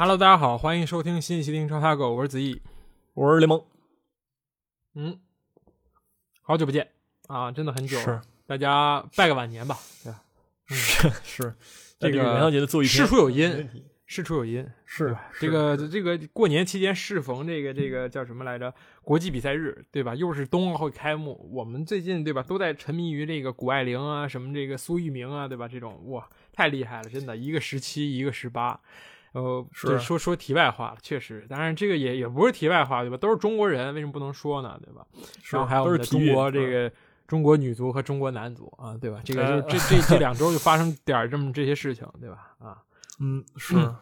Hello，大家好，欢迎收听新一期的英超他狗，我是子毅。我是雷蒙，嗯，好久不见啊，真的很久了。是大家拜个晚年吧，对吧？是是，这个元宵节的最后一天，事出有因，事出有因，是吧？这个这个过年期间适逢这个这个叫什么来着？国际比赛日，对吧？又是冬奥会开幕，我们最近对吧，都在沉迷于这个谷爱凌啊，什么这个苏翊鸣啊，对吧？这种哇，太厉害了，真的，一个十七，一个十八。呃，是说说题外话了，确实，当然这个也也不是题外话，对吧？都是中国人，为什么不能说呢？对吧？是然后还有我们的中国这个中国女足和中国男足啊，对吧？这个哎就这这这两周就发生点儿这么这些事情，对吧？啊，嗯 是嗯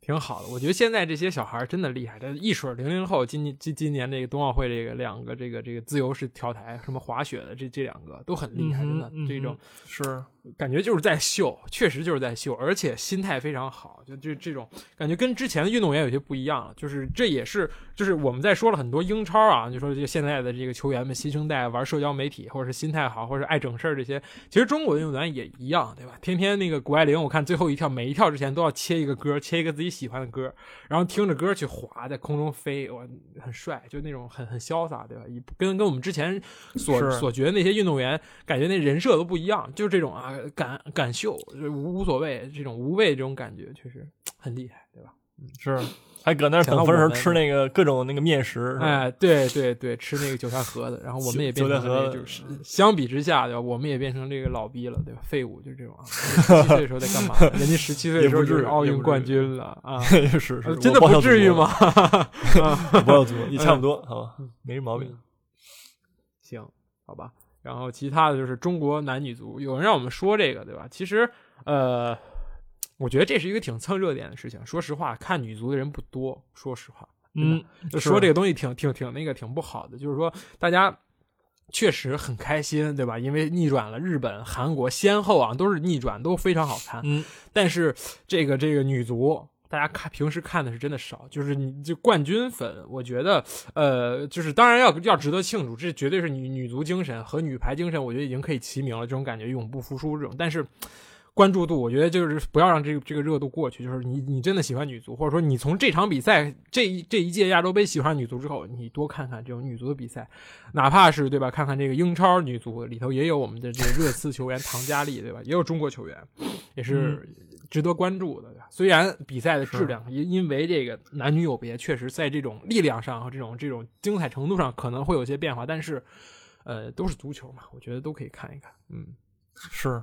挺好的。我觉得现在这些小孩儿真的厉害，这一水儿零零后，今年今今年这个冬奥会这个两个这个这个自由式跳台，什么滑雪的这这两个都很厉害，真的这种嗯是感觉就是在秀，确实就是在秀，而且心态非常好，就这这种感觉跟之前的运动员有些不一样了。就是这也是就是我们在说了很多英超啊，就说这现在的这个球员们新生代玩社交媒体，或者是心态好，或者是爱整事儿这些，其实中国的运动员也一样，对吧？天天那个谷爱凌，我看最后一跳，每一跳之前都要切一个歌，切一个自己喜欢的歌，然后听着歌去滑，在空中飞，哇，很帅，就那种很很潇洒，对吧？一跟跟我们之前所所觉得那些运动员，感觉那人设都不一样，就是这种啊，敢敢秀，就无无所谓，这种无畏这种感觉，确实很厉害，对吧？是，还搁那等分的时候吃那个各种那个面食，哎，对对对，吃那个韭菜盒子，然后我们也变成韭菜盒子了就是相比之下，对吧？我们也变成这个老逼了，对吧？废物就是这种啊，十七岁的时候在干嘛？人家十七岁的时候就是奥运冠军了啊！是是真的不至于吗？？我报效祖国也差不多，好吧，没什么毛病。行，好吧。然后其他的就是中国男女足，有人让我们说这个，对吧？其实，呃，我觉得这是一个挺蹭热点的事情。说实话，看女足的人不多，说实话，嗯，就说这个东西挺挺挺那个挺不好的，就是说大家确实很开心，对吧？因为逆转了日本、韩国，先后啊都是逆转，都非常好看。嗯，但是这个这个女足，大家看平时看的是真的少，就是你就冠军粉，我觉得呃，就是当然要要值得庆祝，这绝对是女女足精神和女排精神，我觉得已经可以齐名了，这种感觉永不服输这种，但是。关注度，我觉得就是不要让这个这个热度过去。就是你你真的喜欢女足，或者说你从这场比赛这一这一届亚洲杯喜欢女足之后，你多看看这种女足的比赛，哪怕是对吧？看看这个英超女足里头也有我们的这个热刺球员唐佳丽，对吧？也有中国球员，也是值得关注的。虽然比赛的质量因因为这个男女有别，确实在这种力量上和这种这种精彩程度上可能会有些变化，但是呃，都是足球嘛，我觉得都可以看一看。嗯，是，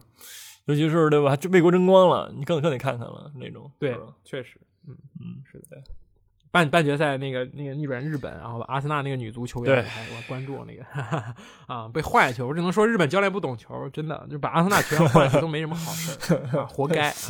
尤其是对吧？就为国争光了，你更更得看看了那种，对，确实，嗯嗯，是的。半半决赛那个那个逆转日本，然后阿森纳那个女足球员，我还我还关注那个哈哈啊，被换下去，我只能说日本教练不懂球，真的就把阿森纳球员换 都没什么好事活该。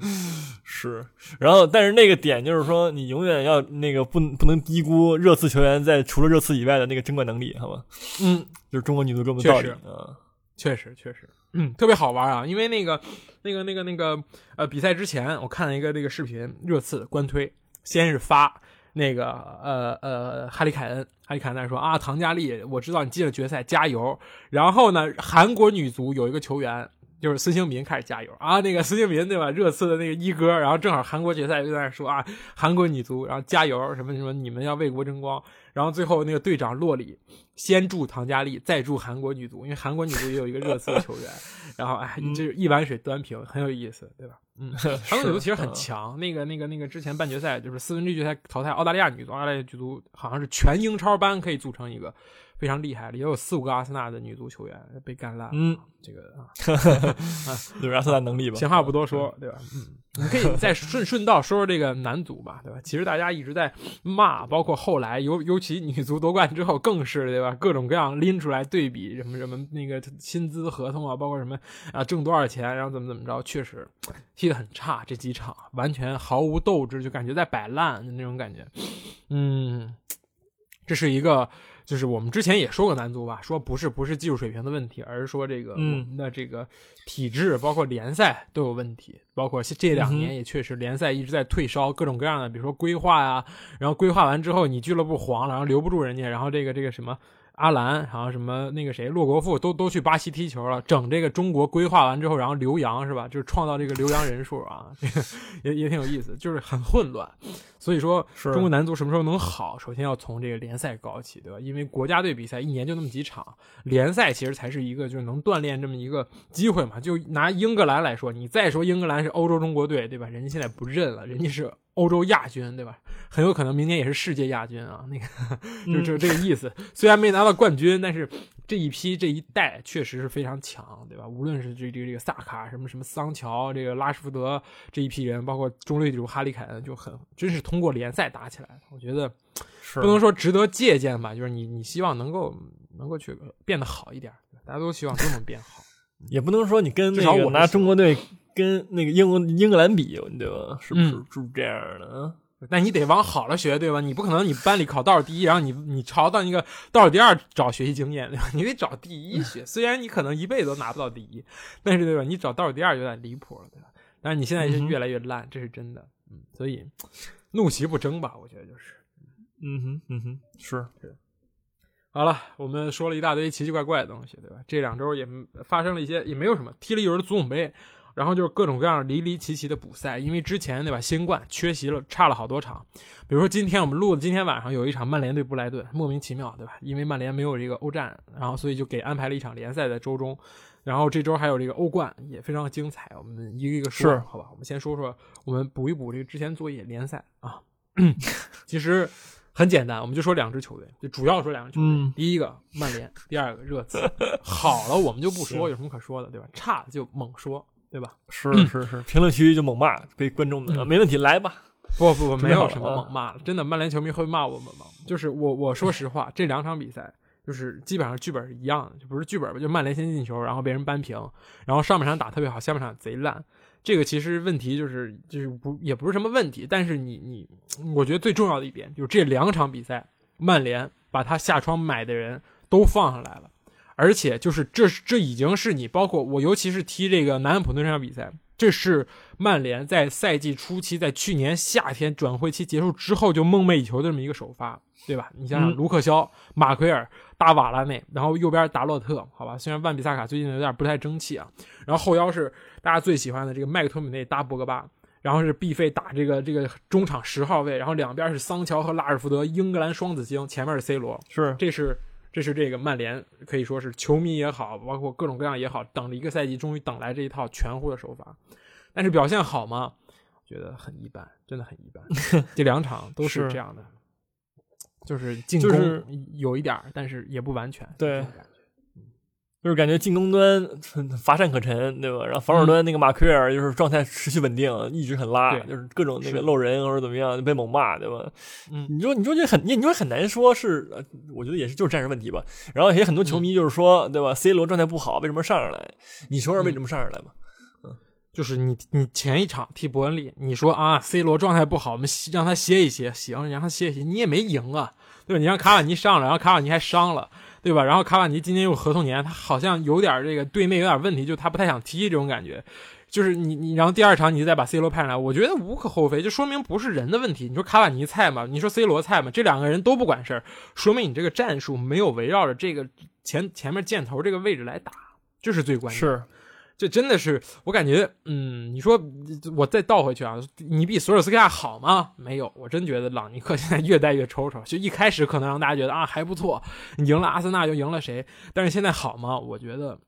是，然后但是那个点就是说，你永远要那个不不能低估热刺球员在除了热刺以外的那个争冠能力，好吧？嗯，就是中国女足这么道理确实啊。确实确实，嗯，特别好玩啊！因为那个那个那个那个呃，比赛之前我看了一个那个视频，热刺官推先是发那个呃呃哈利凯恩，哈利凯恩在说啊，唐佳丽，我知道你进了决赛，加油。然后呢，韩国女足有一个球员。就是孙兴民开始加油啊，那个孙兴民对吧？热刺的那个一哥，然后正好韩国决赛就在那说啊，韩国女足，然后加油什么什么，你们要为国争光。然后最后那个队长洛里先助唐佳丽，再助韩国女足，因为韩国女足也有一个热刺的球员。然后哎，这一碗水端平，很有意思，对吧？嗯，韩国女足其实很强。那个那个那个之前半决赛就是四分之一决赛淘汰澳大利亚女足，澳大利亚女足好像是全英超班可以组成一个非常厉害的，也有四五个阿森纳的女足球员被干烂。嗯，这个啊，就是阿森纳能力吧。闲话不多说，对吧？嗯，我们可以 再顺顺道说说这个男足吧，对吧？其实大家一直在骂，包括后来尤尤其女足夺冠之后，更是对吧？各种各样拎出来对比，什么什么那个薪资合同啊，包括什么啊挣多少钱，然后怎么怎么着，确实踢得很差，这几场完全毫无斗志，就感觉在摆烂的那种感觉。嗯，这是一个。就是我们之前也说过男足吧，说不是不是技术水平的问题，而是说这个我嗯们的这个体制包括联赛都有问题。包括这两嗯年也确实联赛一直在退烧，各种各样的，比如说规划呀，然后规划完之后你俱乐部黄了，然后留不住人家，然后这个这个什么。阿兰，然后什么那个谁，洛国富都都去巴西踢球了，整这个中国规划完之后，然后留洋是吧？就是创造这个留洋人数啊，这 个也也挺有意思，就是很混乱。所以说，中国男足什么时候能好，首先要从这个联赛搞起，对吧？因为国家队比赛一年就那么几场，联赛其实才是一个就是能锻炼这么一个机会嘛。就拿英格兰来说，你再说英格兰是欧洲中国队，对吧？人家现在不认了，人家是欧洲亚军，对吧？很有可能明年也是世界亚军啊，那个 就就这个意思。虽然没拿到冠军，但是这一批这一代确实是非常强，对吧？无论是这这个这个萨卡，什么什么桑乔，这个拉什福德这一批人，包括中队主哈利凯恩，就很真是通过联赛打起来的。我觉得是不能说值得借鉴吧，就是你你希望能够能够去变得好一点，大家都希望都能变好。也不能说你跟那个拿我是希中国队跟那个英国英格兰比，对吧？是不是就这样的啊？但你得往好了学，对吧？你不可能你班里考倒数第一，然后你你朝到那个倒数第二找学习经验，对吧？你得找第一学。虽然你可能一辈子都拿不到第一，但是对吧？你找倒数第二有点离谱了，对吧？但是你现在是越来越烂，这是真的。嗯，所以怒其不争吧，我觉得就是。嗯哼，嗯哼，是好了，我们说了一大堆奇奇怪怪的东西，对吧？这两周也发生了一些，也没有什么，踢了一轮足总杯，然后就是各种各样离离奇奇的补赛，因为之前对吧，新冠缺席了，差了好多场。比如说今天我们录的今天晚上有一场曼联对布莱顿，莫名其妙，对吧？因为曼联没有这个欧战，然后所以就给安排了一场联赛在周中。然后这周还有这个欧冠，也非常精彩。我们一个一个说，好吧？我们先说说，我们补一补这个之前作业联赛啊。其实很简单，我们就说两支球队，就主要说两支球队。嗯第一个曼联，第二个热刺。好了，我们就不说，有什么可说的，对吧？差就猛说，对吧？是是是，评论区就猛骂，被观众的、嗯没问题，来吧。不不不，没有什么啊猛骂了，真的，曼联球迷会骂我们吗？就是我我说实话，这两场比赛就是基本上剧本是一样的，就不是剧本吧，就曼联先进球，然后被人扳平，然后上半场打特别好，下半场贼烂。这个其实问题就是就是不也不是什么问题，但是你你，我觉得最重要的一点就是这两场比赛，曼联把他下窗买的人都放上来了。而且就是这这已经是你包括我，尤其是踢这个南安普顿这场比赛，这是曼联在赛季初期，在去年夏天转会期结束之后就梦寐以求的这么一个首发，对吧？你想想，嗯卢克肖、马奎尔、大瓦拉内，然后右边达洛特，好吧，虽然万比萨卡最近有点不太争气啊，然后后腰是大家最喜欢的这个麦克托米内搭博格巴。然后是必费打这个这个中场十号位，然后两边是桑乔和拉尔福德，英格兰双子星，前面是 C 罗，是这是这是这个曼联可以说是球迷也好，包括各种各样也好，等了一个赛季，终于等来这一套全乎的手法。但是表现好吗？觉得很一般，真的很一般。这两场都是是这样的，就是进攻就是有一点儿，但是也不完全。对就是感觉进攻端乏善可陈，对吧？然后防守端那个马奎尔就是状态持续稳定，一直很拉，就是各种那个漏人或者怎么样被猛骂，对吧？嗯你说你说这很你你说很难说是，呃我觉得也是就是战术问题吧。然后也很多球迷就是说，对吧？C 罗状态不好，为什么上上来？你说说为什么上上来吧？嗯就是你你前一场踢伯恩利，你说啊，C 罗状态不好，我们让他歇一歇，行，让他歇一歇，你也没赢啊，对吧？你让卡瓦尼上了，然后卡瓦尼还伤了，对吧？然后卡瓦尼今年又合同年，他好像有点这个队内有点问题，就他不太想踢这种感觉。就是你你，然后第二场你再把 C 罗派上来，我觉得无可厚非，就说明不是人的问题。你说卡瓦尼菜嘛，你说 C 罗菜嘛，这两个人都不管事儿，说明你这个战术没有围绕着这个前前面箭头这个位置来打，这是最关键。是这真的是我感觉，嗯，你说我再倒回去啊，你比索尔斯克亚好吗？没有，我真觉得朗尼克现在越带越抽抽。就一开始可能让大家觉得啊还不错，你赢了阿森纳就赢了谁，但是现在好吗？我觉得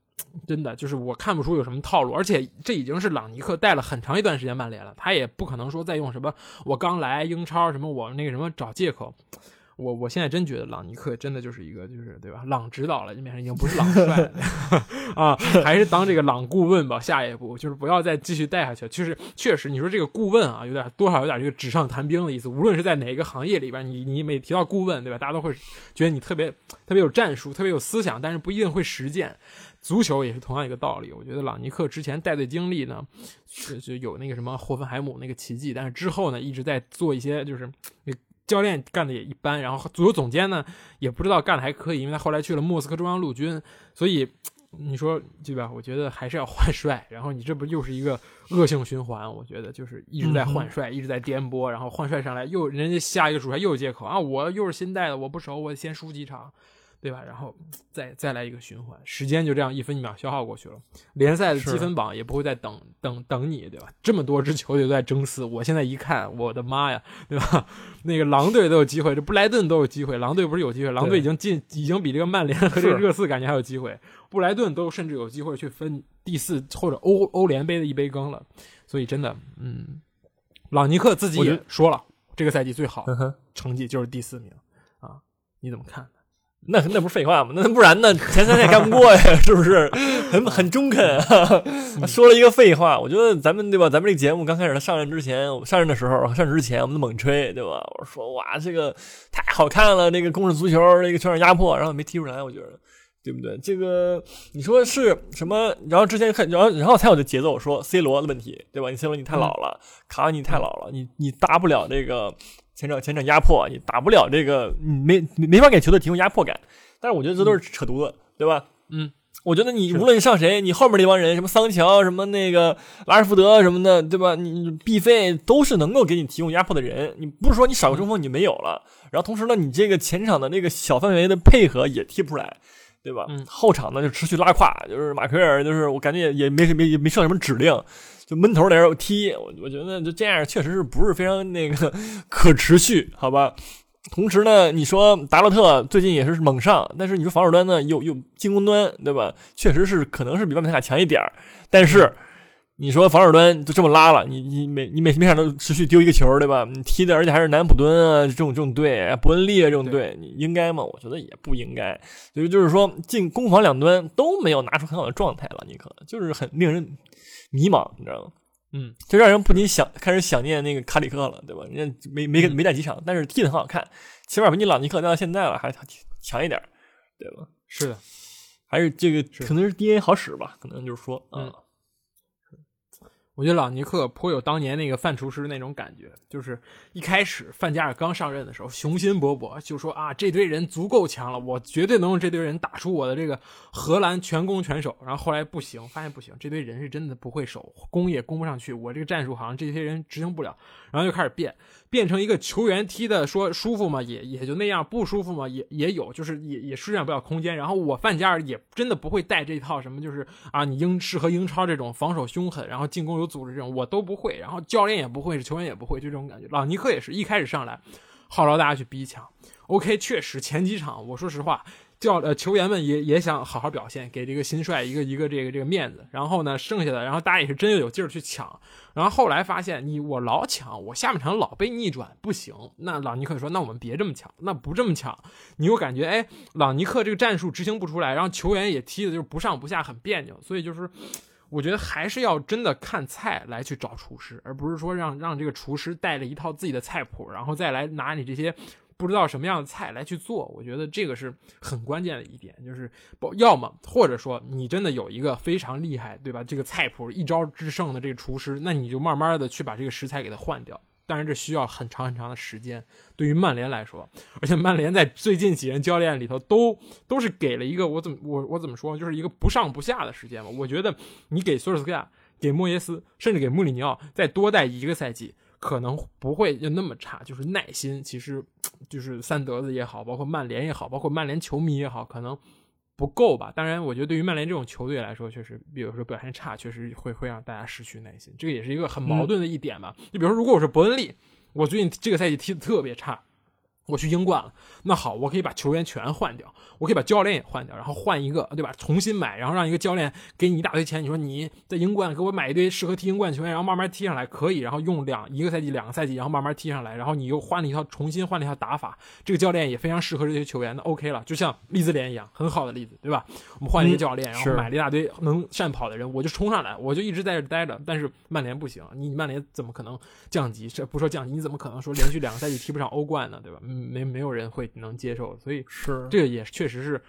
真的就是我看不出有什么套路，而且这已经是朗尼克带了很长一段时间曼联了，他也不可能说再用什么我刚来英超什么我那个什么找借口。我我现在真觉得朗尼克真的就是一个就是对吧？朗指导了，这变成已经不是朗帅了 啊，还是当这个朗顾问吧。下一步就是不要再继续带下去。就是确实，你说这个顾问啊，有点多少有点这个纸上谈兵的意思。无论是在哪个行业里边，你你每提到顾问，对吧？大家都会觉得你特别特别有战术，特别有思想，但是不一定会实践。足球也是同样一个道理。我觉得朗尼克之前带队经历呢，就就有那个什么霍芬海姆那个奇迹，但是之后呢，一直在做一些就是。教练干的也一般，然后足球总监呢也不知道干的还可以，因为他后来去了莫斯科中央陆军，所以 你说对吧？我觉得还是要换帅，然后你这不又是一个恶性循环？我觉得就是一直在换帅，一直在颠簸，然后换帅上来又人家下一个主帅又有借口啊，我又是新带的，我不熟，我先输几场。对吧？然后再再来一个循环，时间就这样一分一秒消耗过去了。联赛的积分榜也不会再等等等你，对吧？这么多支球队都在争四，我现在一看，我的妈呀，对吧？那个狼队都有机会，这布莱顿都有机会，狼队不是有机会？狼队已经进，已经比这个曼联和这个热刺感觉还有机会。布莱顿都甚至有机会去分第四或者欧欧联杯的一杯羹了。所以真的，嗯，朗尼克自己也说了，这个赛季最好成绩就是第四名啊，你怎么看？那那不是废话吗？那不然呢？前三赛干不过呀，是不是？很很中肯，说了一个废话。我觉得咱们对吧？咱们这个节目刚开始他上任之前，上任的时候，上任之前我们猛吹，对吧？我说哇，这个太好看了，那个攻势足球，那个全场压迫，然后没踢出来，我觉得，对不对？这个你说是什么？然后之前看，然后然后才有的节奏，说 C 罗的问题，对吧？你 C 罗你太老了，卡瓦尼太老了，你你搭不了这个。前场前场压迫，你打不了这个，没没法给球队提供压迫感。但是我觉得这都是扯犊子，对吧？嗯，我觉得你无论上谁，你后面那帮人，什么桑乔，什么那个拉什福德什么的，对吧？你必费都是能够给你提供压迫的人。你不是说你少个中锋你没有了，然后同时呢，你这个前场的那个小范围的配合也踢不出来，对吧？嗯后场呢就持续拉胯，就是马奎尔，就是我感觉也也没没没没受什么指令。就闷头在这踢，我我觉得就这样，确实是不是非常那个 可持续，好吧？同时呢，你说达洛特最近也是猛上，但是你说防守端呢，又又进攻端，对吧？确实是可能是比万塔卡强一点，但是你说防守端就这么拉了，你你每你每每场都持续丢一个球，对吧？你踢的而且还是南普敦啊这种这种队，伯恩利啊这种队，你应该吗？我觉得也不应该。所以就是说，进攻防两端都没有拿出很好的状态了，你可能就是很令人。迷茫，你知道吗？嗯，就让人不禁想开始想念那个卡里克了，对吧？人家没没没带几场，但是踢的很好看，起码比你朗尼克带到现在了还强一点，对吧？是的，还是这个可能是 DNA 好使吧？可能就是说，嗯。我觉得朗尼克颇有当年那个范厨师那种感觉，就是一开始范加尔刚上任的时候，雄心勃勃，就说啊，这堆人足够强了，我绝对能用这堆人打出我的这个荷兰全攻全守。然后后来不行，发现不行，这堆人是真的不会守，攻也攻不上去，我这个战术好像这些人执行不了，然后就开始变。变成一个球员踢的说舒服吗？也也就那样，不舒服吗？也也有，就是也也施展不了空间。然后我范加尔也真的不会带这套什么，就是啊，你英适合英超这种防守凶狠，然后进攻有组织这种，我都不会。然后教练也不会，是球员也不会，就这种感觉。朗尼克也是一开始上来号召大家去逼抢，OK，确实前几场我说实话。教呃球员们也也想好好表现，给这个新帅一个一个这个这个面子。然后呢，剩下的然后大家也是真的有劲儿去抢。然后后来发现你我老抢，我下半场老被逆转，不行。那朗尼克说：“那我们别这么抢，那不这么抢。”你又感觉哎，朗尼克这个战术执行不出来，然后球员也踢的就是不上不下，很别扭。所以就是我觉得还是要真的看菜来去找厨师，而不是说让让这个厨师带着一套自己的菜谱，然后再来拿你这些。不知道什么样的菜来去做，我觉得这个是很关键的一点，就是要么或者说你真的有一个非常厉害，对吧？这个菜谱一招制胜的这个厨师，那你就慢慢的去把这个食材给它换掉。当然这需要很长很长的时间。对于曼联来说，而且曼联在最近几任教练里头都都是给了一个我怎么我我怎么说，就是一个不上不下的时间嘛。我觉得你给索尔斯克亚、给莫耶斯，甚至给穆里尼奥再多带一个赛季。可能不会就那么差，就是耐心，其实就是三德子也好，包括曼联也好，包括曼联球迷也好，可能不够吧。当然，我觉得对于曼联这种球队来说，确实，比如说表现差，确实会会让大家失去耐心，这个也是一个很矛盾的一点吧。就比如说，如果我是伯恩利，我最近这个赛季踢的特别差。我去英冠了，那好，我可以把球员全换掉，我可以把教练也换掉，然后换一个，对吧？重新买，然后让一个教练给你一大堆钱，你说你在英冠给我买一堆适合踢英冠球员，然后慢慢踢上来，可以，然后用两一个赛季、两个赛季，然后慢慢踢上来，然后你又换了一套，重新换了一套打法，这个教练也非常适合这些球员，那 OK 了，就像利兹联一样，很好的例子，对吧？我们换了一个教练，然后买了一大堆能善跑的人，我就冲上来，我就一直在这待着。但是曼联不行，你曼联怎么可能降级？这不说降级，你怎么可能说连续两个赛季踢不上欧冠呢？对吧？没没有人会。能接受，所以是这个也确实是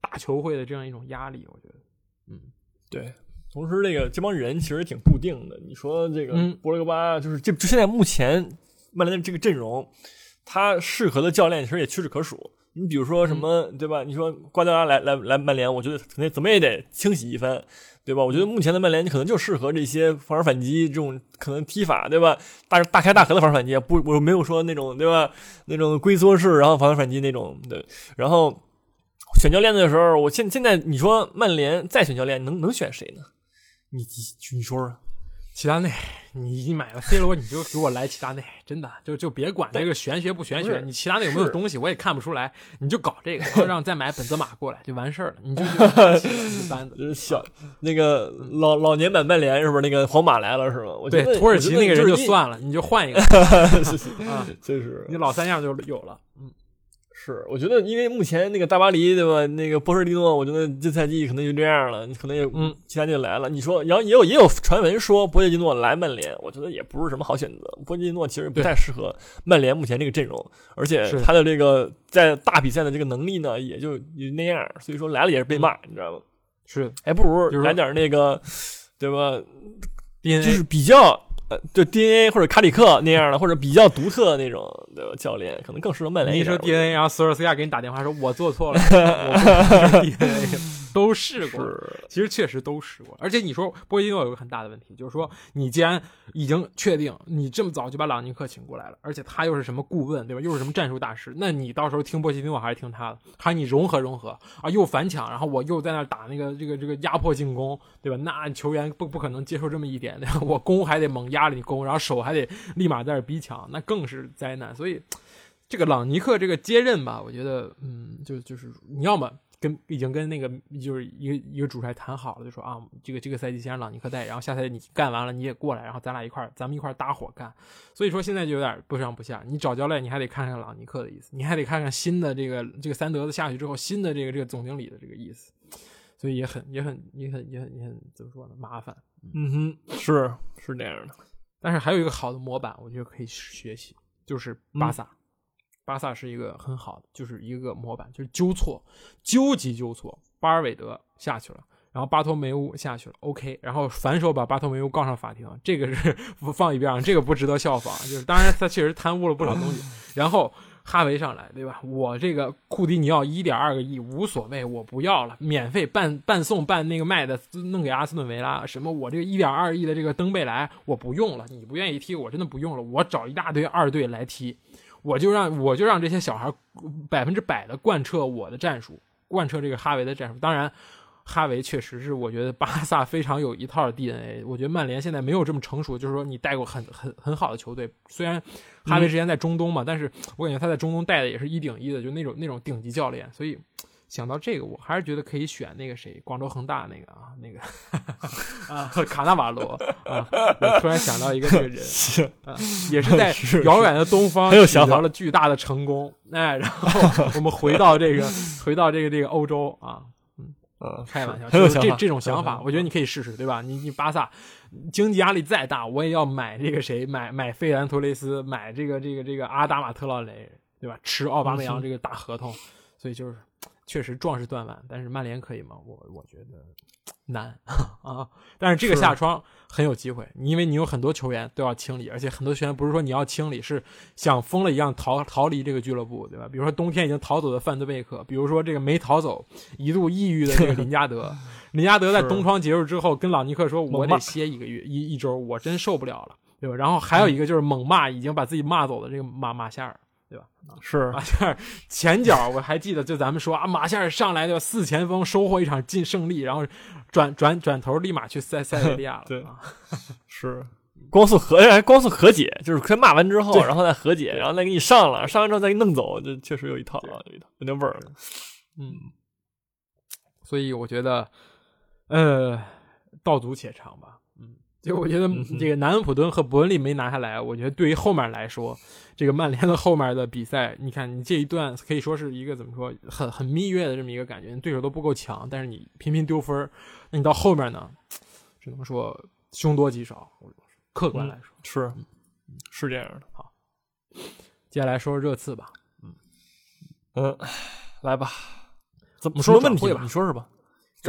大球会的这样一种压力，我觉得，嗯，对。同时，这个这帮人其实挺固定的。你说这个博格巴，就是这就现在目前曼联的这个阵容，他适合的教练其实也屈指可数。你比如说什么，对吧？你说瓜迪奥拉来来来曼联，我觉得肯定怎么也得清洗一番，对吧？我觉得目前的曼联你可能就适合这些防守反击这种可能踢法，对吧？大大开大合的防守反击，不，我没有说那种，对吧？那种龟缩式然后防守反击那种，对。然后选教练的时候，我现现在你说曼联再选教练，能能选谁呢？你你你说说。齐达内，你你买了 C 罗，你就给我来齐达内，真的就就别管这个玄学不玄学，你齐达内有没有东西我也看不出来，你就搞这个，然后让再买本泽马过来就完事儿了，你就一般的小那个老老年版曼联是不是那个皇马来了是吗？对，土耳其那个人就算了，你就换一个 啊，就是你老三样就有了，嗯。是，我觉得因为目前那个大巴黎对吧？那个波士蒂诺，我觉得这赛季可能就这样了，你可能也嗯，其他就来了。你说，然后也有也有传闻说波切蒂诺来曼联，我觉得也不是什么好选择。波切蒂诺其实不太适合曼联目前这个阵容，而且他的这个在大比赛的这个能力呢，也就也那样。所以说来了也是被骂，你知道吗？是，还不如来点那个，对吧？就是比较。呃，就 DNA 或者卡里克那样的，或者比较独特的那种的教练，可能更适合曼联。你说 DNA，然后索尔斯亚给你打电话说：“我做错了。”都试过，其实确实都试过。而且你说波切蒂诺有个很大的问题，就是说你既然已经确定你这么早就把朗尼克请过来了，而且他又是什么顾问，对吧？又是什么战术大师，那你到时候听波切蒂诺还是听他的？还是你融合融合啊？又反抢，然后我又在那打那个这个这个压迫进攻，对吧？那球员不不可能接受这么一点，我攻还得猛压着你攻，然后手还得立马在那逼抢，那更是灾难。所以这个朗尼克这个接任吧，我觉得，嗯，就就是你要么。跟已经跟那个就是一个一个主帅谈好了，就说啊，这个这个赛季先让朗尼克带，然后下赛季你干完了你也过来，然后咱俩一块儿，咱们一块儿搭伙干。所以说现在就有点不上不下。你找教练，你还得看看朗尼克的意思，你还得看看新的这个这个三德子下去之后，新的这个这个总经理的这个意思。所以也很也很也很也很也很怎么说呢？麻烦。嗯哼，是是这样的。但是还有一个好的模板，我觉得可以学习，就是巴萨。巴萨是一个很好的，就是一个模板，就是纠错，纠集纠错。巴尔韦德下去了，然后巴托梅乌下去了，OK，然后反手把巴托梅乌告上法庭，这个是 放一边，这个不值得效仿。就是当然他确实贪污了不少东西。然后哈维上来，对吧？我这个库迪尼奥一点二个亿无所谓，我不要了，免费半半送半那个卖的弄给阿斯顿维拉。什么我这个一点二亿的这个登贝莱我不用了，你不愿意踢我真的不用了，我找一大堆二队来踢。我就让我就让这些小孩百分之百的贯彻我的战术，贯彻这个哈维的战术。当然，哈维确实是我觉得巴萨非常有一套 DNA。我觉得曼联现在没有这么成熟，就是说你带过很很很好的球队。虽然哈维之前在中东嘛，但是我感觉他在中东带的也是一顶一的，就那种那种顶级教练。所以。想到这个，我还是觉得可以选那个谁，广州恒大那个啊，那个啊，卡纳瓦罗啊。我突然想到一个这个人，啊，也是在遥远的东方取得了巨大的成功。哎，然后我们回到这个，回到这个这个欧洲啊，嗯，开玩笑，就是这这种想法，我觉得你可以试试，对吧？你你巴萨经济压力再大，我也要买这个谁，买买费兰托雷斯，买这个这个这个阿达马特劳雷，对吧？吃奥巴梅扬这个大合同，所以就是。确实壮士断腕，但是曼联可以吗？我我觉得难 啊。但是这个下窗很有机会，因为你有很多球员都要清理，而且很多球员不是说你要清理，是像疯了一样逃逃离这个俱乐部，对吧？比如说冬天已经逃走的范德贝克，比如说这个没逃走、一度抑郁的这个林加德。林加德在冬窗结束之后跟朗尼克说：“我得歇一个月一一周，我真受不了了，对吧？”然后还有一个就是猛骂已经把自己骂走的这个马马夏尔。对吧？是马夏尔前脚我还记得，就咱们说啊，马夏尔上来就四前锋收获一场进胜利，然后转转转头立马去塞塞维利亚了。对，是光速和还光速和解，就是先骂完之后，然后再和解，然后再给你上了，上完之后再给你弄走，这确实有一套啊，有一套有点味儿。嗯，所以我觉得，呃，道阻且长吧。就我觉得这个南安普敦和伯恩利没拿下来，我觉得对于后面来说，这个曼联的后面的比赛，你看你这一段可以说是一个怎么说，很很蜜月的这么一个感觉，对手都不够强，但是你频频丢分那你到后面呢，只能说凶多吉少。客观来说是是这样的。好，接下来说说热刺吧。嗯嗯，来吧，怎么说问题吧？你说说吧。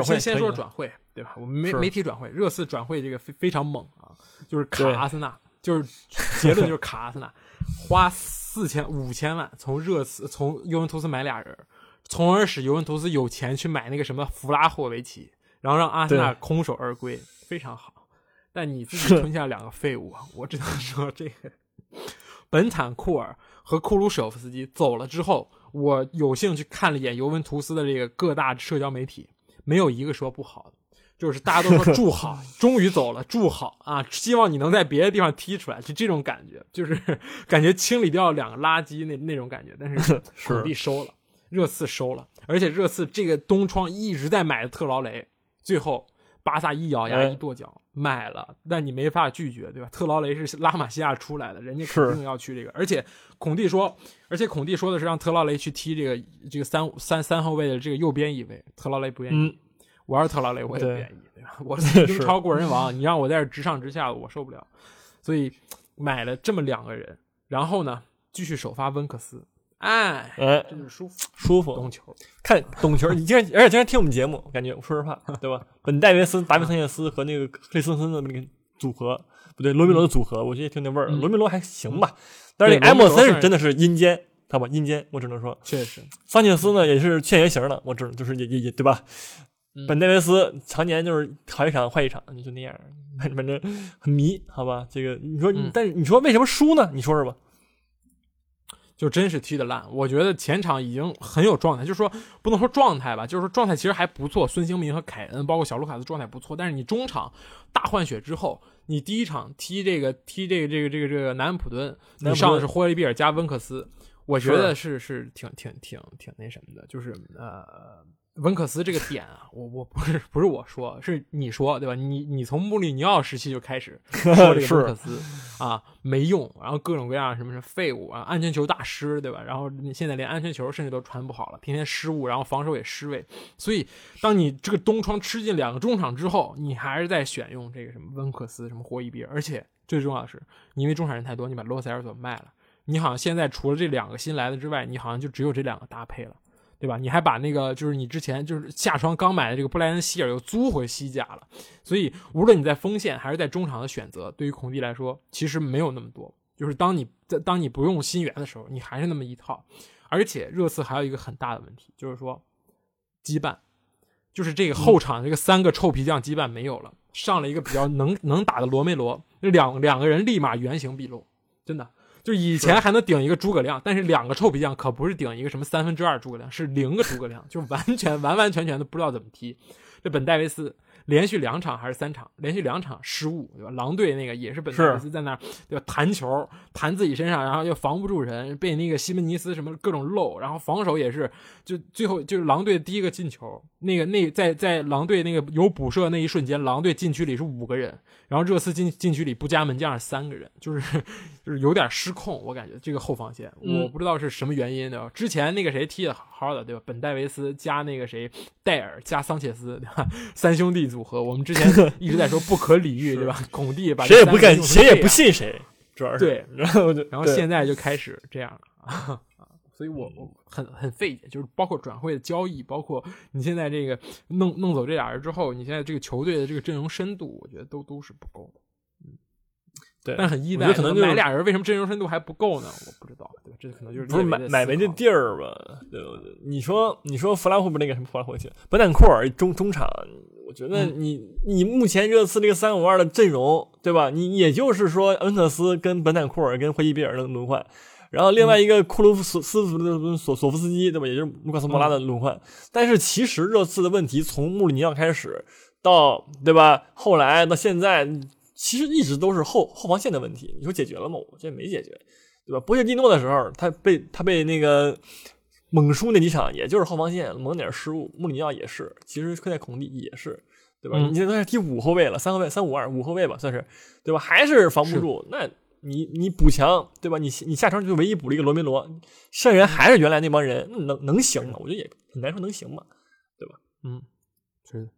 先先说转会。对吧？我们媒媒体转会，热刺转会这个非非常猛啊，就是卡阿森纳，就是结论就是卡阿森纳，花四四千五千万从热刺从尤文图斯买俩人，从而使尤文图斯有钱去买那个什么弗拉霍维奇，然后让阿森纳空手而归，非常好。但你自己吞下两个废物啊！我只能说这个本坦库尔和库鲁舍夫斯基走了之后，我有幸去看了一眼尤文图斯的这个各大社交媒体，没有一个说不好的。就是大家都说 祝好，终于走了，祝好啊！希望你能在别的地方踢出来，就这种感觉，就是 感觉清理掉两个垃圾那那种感觉。但是 孔蒂收了，热刺收了，而且热刺这个东窗一直在买的特劳雷，最后巴萨一咬牙哎一跺脚买了，但你没法拒绝，对吧？特劳雷是拉玛西亚出来的，人家肯定要去这个，而且孔蒂说，而且孔蒂说的是让特劳雷去踢这个这个三三三后卫的这个右边一位，特劳雷不愿意。嗯，我要是特劳雷，我也不愿意，对吧？我英超过人王，你让我在这直上直下，我受不了。所以买了这么两个人，然后呢，继续首发温克斯，哎，哎，真是舒服，舒服。懂球。看懂球，你竟然而且竟然听我们节目，感觉说实话，对吧？本戴维斯、达维桑切斯和那个克里斯森的那个组合，不对，罗梅罗的组合，我觉得挺那味儿罗梅罗还行吧，但是那个埃对罗梅罗算是莫森是真的是阴间，好吧，阴间，我只能说，确实，桑切斯呢也是欠原型的，我只能就是也也也对吧？嗯本戴维斯常年就是好一场坏一场，你就那样，反 反正很迷，好吧？这个你说，嗯但是你说为什么输呢？你说说吧。就真是踢的烂。我觉得前场已经很有状态，就是说不能说状态吧，就是说状态其实还不错。孙兴民和凯恩，包括小卢卡斯状态不错，但是你中场大换血之后，你第一场踢这个踢这个这个这个这个南安普顿，你上的是霍利比尔加温克斯，我觉得是是挺挺挺挺那什么的，就是呃。温克斯这个点啊，我我不是不是我说，是你说对吧？你你从穆里尼奥时期就开始说这个 温克斯啊没用，然后各种各样什么是废物啊，安全球大师对吧？然后你现在连安全球甚至都传不好了，天天失误，然后防守也失位。所以当你这个东窗吃进两个中场之后，你还是在选用这个什么温克斯、什么霍伊比尔，而且最重要的是，你因为中场人太多，你把罗塞尔索卖了，你好像现在除了这两个新来的之外，你好像就只有这两个搭配了。对吧？你还把那个就是你之前就是夏窗刚买的这个布莱恩希尔又租回西甲了，所以无论你在锋线还是在中场的选择，对于孔蒂来说其实没有那么多。就是当你在当你不用新援的时候，你还是那么一套。而且热刺还有一个很大的问题，就是说羁绊，就是这个后场这个三个臭皮匠羁绊没有了，上了一个比较能能打的罗梅罗，两两个人立马原形毕露，真的。就以前还能顶一个诸葛亮，但是两个臭皮匠可不是顶一个什么三分之二诸葛亮，是零个诸葛亮，就完全完完全全的不知道怎么踢。这本戴维斯连续两场还是三场，连续两场失误，对吧？狼队那个也是本戴维斯在那儿对吧？弹球弹自己身上，然后又防不住人，被那个西门尼斯什么各种漏，然后防守也是，就最后就是狼队第一个进球，那个那在在狼队那个有补射那一瞬间，狼队禁区里是五个人，然后热刺禁禁区里不加门将是三个人，就是 就是有点失控，我感觉这个后防线，嗯我不知道是什么原因的。之前那个谁踢的好好的，对吧？本戴维斯加那个谁戴尔加桑切斯，对吧？三兄弟组合，我们之前 一直在说不可理喻，对吧？孔蒂把谁也不敢，谁也不信谁，主要是对，然后就然后现在就开始这样了 啊，所以我我很很费解，就是包括转会的交易，包括你现在这个弄弄走这俩人之后，你现在这个球队的这个阵容深度，我觉得都都是不够的。嗯对，但很意外，可能就是买俩人为什么阵容深度还不够呢？我不知道，对吧？这可能就是不是买买没这地儿吧？对不对？你说你说弗拉霍不是那个什么弗拉霍奇，本坦库尔中中场，我觉得嗯你、你目前热刺这个三五二的阵容，对吧？你也就是说恩特斯跟本坦库尔跟霍伊比尔的轮换，然后另外一个库卢斯斯索索夫斯基，对吧？也就是卢卡斯莫拉的轮换。但是其实热刺的问题从穆里尼奥开始到对吧？后来到现在，其实一直都是后后防线的问题。你说解决了吗？我这没解决。对吧？波切蒂诺的时候，他被他被那个猛输那几场，也就是后防线猛点失误。穆里尼奥也是，其实科在孔蒂也是，对吧？嗯你现在踢五后卫了，三后卫，三五二五后卫吧，算是，对吧？还是防不住。那你你补强，对吧？你你下场就唯一补了一个罗梅罗，剩人还是原来那帮人，那能能行吗？我觉得也很难说能行嘛，对吧？嗯，是的。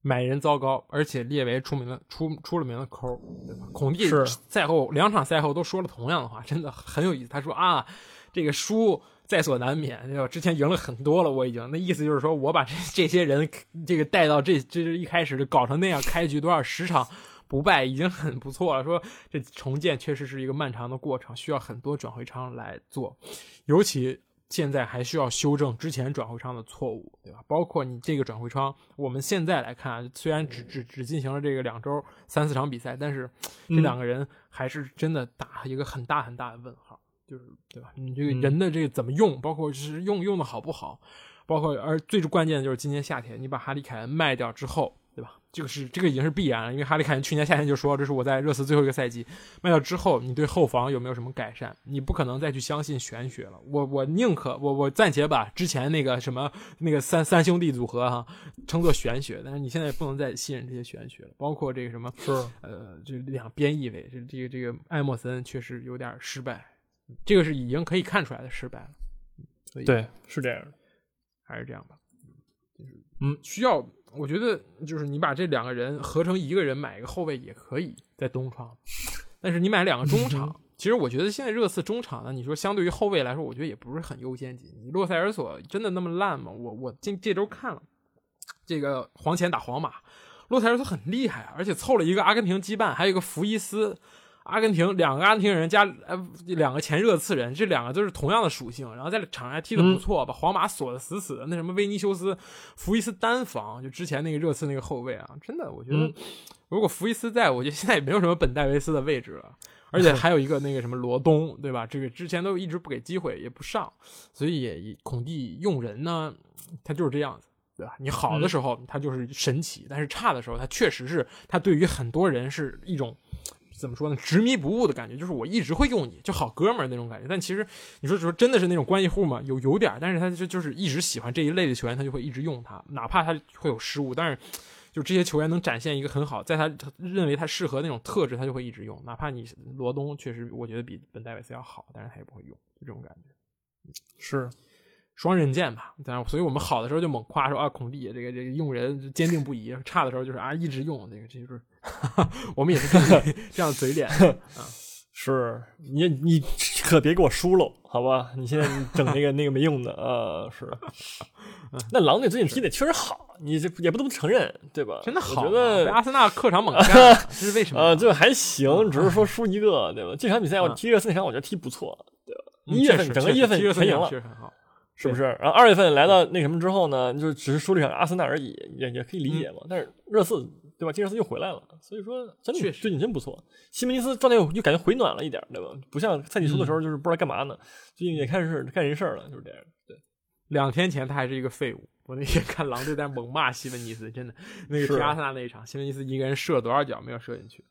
买人糟糕，而且列维出名了出出了名的抠，对吧？孔蒂是赛后两场赛后都说了同样的话，真的很有意思。他说啊，这个输在所难免，对吧？之前赢了很多了，我已经那意思就是说我把这这些人这个带到这这一开始就搞成那样，开局多少十场不败已经很不错了。说这重建确实是一个漫长的过程，需要很多转会窗来做，尤其现在还需要修正之前转会窗的错误，对吧？包括你这个转会窗，我们现在来看，虽然只只只进行了这个两周三四场比赛，但是这两个人还是真的打一个很大很大的问号，就是对吧？你这个人的这个怎么用，包括就是用用的好不好，包括而最关键的就是今年夏天你把哈利凯恩卖掉之后。对吧？这个是这个已经是必然了，因为哈利凯恩去年夏天就说这是我在热刺最后一个赛季，卖掉之后，你对后防有没有什么改善？你不可能再去相信玄学了。我我宁可我我暂且把之前那个什么那个三三兄弟组合哈称作玄学，但是你现在不能再信任这些玄学了。包括这个什么是呃，这两边翼位，这这个这个艾默森确实有点失败，这个是已经可以看出来的失败了。对，是这样的，还是这样吧，就是嗯，需要。我觉得就是你把这两个人合成一个人买一个后卫也可以在东窗，但是你买两个中场，其实我觉得现在热刺中场呢，你说相对于后卫来说，我觉得也不是很优先级。洛塞尔索真的那么烂吗？我我这这周看了这个黄潜打皇马，洛塞尔索很厉害，而且凑了一个阿根廷羁绊，还有一个福伊斯。阿根廷两个阿根廷人加呃两个前热刺人，这两个都是同样的属性，然后在场上还踢的不错，把皇马锁得死死的。那什么维尼修斯、福伊斯单防，就之前那个热刺那个后卫啊，真的，我觉得如果福伊斯在，我觉得现在也没有什么本戴维斯的位置了。而且还有一个那个什么罗东，对吧？这个之前都一直不给机会，也不上，所以也孔蒂用人呢，他就是这样子，对吧？你好的时候他就是神奇，但是差的时候他确实是他对于很多人是一种。怎么说呢？执迷不悟的感觉，就是我一直会用你，就好哥们儿那种感觉。但其实你说说真的是那种关系户吗？有有点，但是他就就是一直喜欢这一类的球员，他就会一直用他，哪怕他会有失误，但是就这些球员能展现一个很好，在他认为他适合那种特质，他就会一直用。哪怕你罗东确实我觉得比本戴维斯要好，但是他也不会用，就这种感觉。是。双刃剑吧，当然，所以我们好的时候就猛夸说啊，孔蒂这个这个用人坚定不移；差的时候就是啊，一直用这个，这就是 我们也是这样嘴脸 啊。是你你可别给我输了，好吧？你现在整那个那个没用的 啊，是。那狼队最近踢的确实好，你这也不得不承认，对吧？真的好，觉得阿森纳客场猛干，这是为什么？啊，这还行，只是说输一个，对吧？这场比赛我踢热刺那场，我觉得踢不错，对吧？一月份整个一月份全赢了。是不是？然后二月份来到那什么之后呢，就只是输了一场阿森纳而已，也也可以理解嘛。但是热刺对吧？金热斯又回来了，所以说真的最近真不错。西门尼斯状态又又感觉回暖了一点，对吧？不像赛季初的时候就是不知道干嘛呢，最近也开始干人事了，就是这样。对，两天前他还是一个废物。我那天看狼队在猛骂西门尼斯，真的那个踢阿森纳那一场，西门尼斯一个人射了多少脚没有射进去